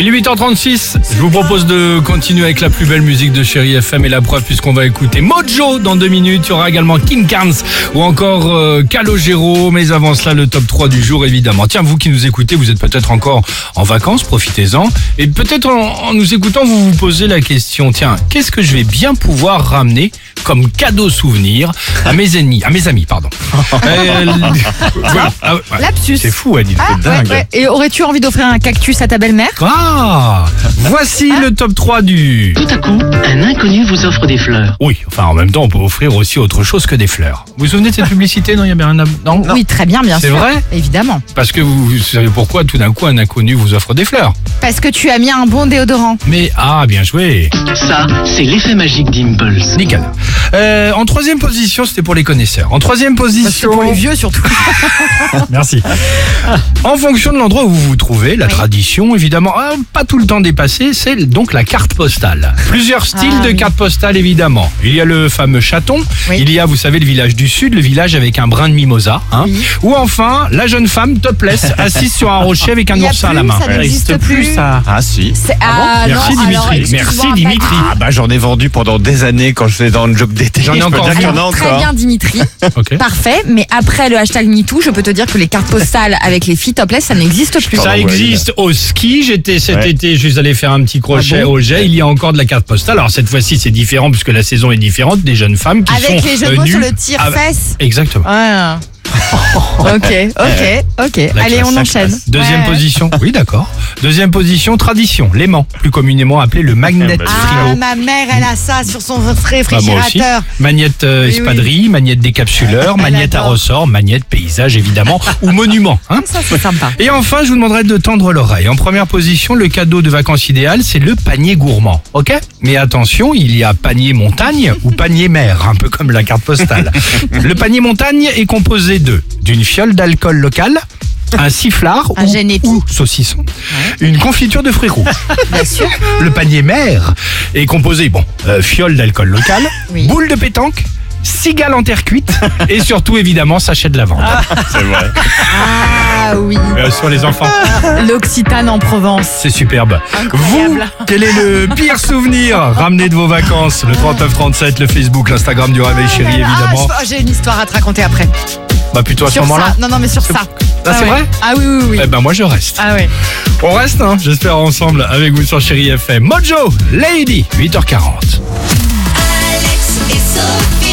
Il est 8h36. Je vous propose de continuer avec la plus belle musique de Chéri FM et la preuve puisqu'on va écouter Mojo dans deux minutes. Il y aura également King Carnes ou encore euh, Calogero. Mais avant cela, le top 3 du jour évidemment. Tiens, vous qui nous écoutez, vous êtes peut-être encore en vacances, profitez-en. Et peut-être en, en nous écoutant, vous vous posez la question, tiens, qu'est-ce que je vais bien pouvoir ramener comme cadeau souvenir à mes ennemis, à mes amis, pardon. Euh, voilà. Ah, ouais. Lapsus. C'est fou, Adil. Ah, c'est dingue. ouais, ouais. Et aurais-tu envie d'offrir un cactus à ta belle-mère? Ah Voici le top 3 du... Tout à coup, un inconnu vous offre des fleurs. Oui, enfin en même temps on peut offrir aussi autre chose que des fleurs. Vous vous souvenez de cette publicité? Non, il y avait un... ab- Non, Oui, très bien, bien C'est sûr. vrai? Évidemment. Parce que vous, vous savez pourquoi tout d'un coup un inconnu vous offre des fleurs. Parce que tu as mis un bon déodorant. Mais ah, bien joué Ça, c'est l'effet magique d'Impulse. Nickel. Euh, en troisième position, c'était pour les connaisseurs. En troisième C'est position... pour les vieux surtout. Merci. En fonction de l'endroit où vous vous trouvez, la Oui. tradition, évidemment, ah, pas tout le temps dépassée, c'est donc la carte postale. Plusieurs styles Ah, de oui. carte postale, évidemment. Il y a le fameux chaton, Oui. il y a, vous savez, le village du Sud, le village avec un brin de mimosa, hein. Oui. ou enfin, la jeune femme topless, assise sur un rocher avec un Il y a oursin à plus, la main. ça n'existe plus. ça. Ah si. C'est- Ah, non, Merci alors, Dimitri, excuse-moi, merci Dimitri. Ah bah j'en ai vendu pendant des années quand je faisais dans le job d'été. J'en ai encore vu. Très bien Dimitri, parfait, mais après le hashtag MeToo, je peux te dire que les cartes postales avec les filles topless, ça n'existe plus. Ça existe au ski. J'étais cet Ouais. été, je suis allé faire un petit crochet Ah bon au jet. Il y a encore de la carte postale. Alors cette fois-ci, c'est différent puisque la saison est différente. Des jeunes femmes qui Avec sont les jeux de mots sur le tire-fesse. Exactement. Ouais. ok, ok, ok. La Allez, classe, on la enchaîne. classe. Deuxième Ouais. position. Oui, d'accord. Deuxième position, tradition. L'aimant, plus communément appelé le magnet bah, Ah, frigo. ma mère, elle a ça sur son Bah, moi aussi. réfrigérateur. Magnette euh, Oui, oui. espadrille, magnette décapsuleur, Elle magnette à adore. ressort, magnette paysage évidemment, ou monument. Hein Ça, c'est sympa. et enfin, je vous demanderai de tendre l'oreille. En première position, le cadeau de vacances idéal, c'est le panier gourmand. Ok? Mais attention, il y a panier montagne ou panier mer, un peu comme la carte postale. le panier montagne est composé de d'une fiole d'alcool local, un sifflard Un ou, ou saucisson, une confiture de fruits rouges. Bien sûr. Le panier mer est composé, bon, euh, fiole d'alcool local, Oui. boule de pétanque, cigale en terre cuite et surtout évidemment sachet de lavande. C'est vrai. Ah oui. Euh, sur les enfants. L'Occitane en Provence. C'est superbe. Incroyable. Vous, quel est le pire souvenir ramené de vos vacances? Le 3937, le Facebook, l'Instagram du Réveil Chéri, évidemment. Ah, j'ai une histoire à te raconter après. Bah plutôt sur moment-là. Non, non, mais sur ça. Ah, ah, c'est vrai Ah oui, oui, oui. Eh ben moi je reste. Ah oui. On reste, hein, j'espère ensemble avec vous sur Chéri FM. Mojo, Lady, 8h40. Alex et Sophie.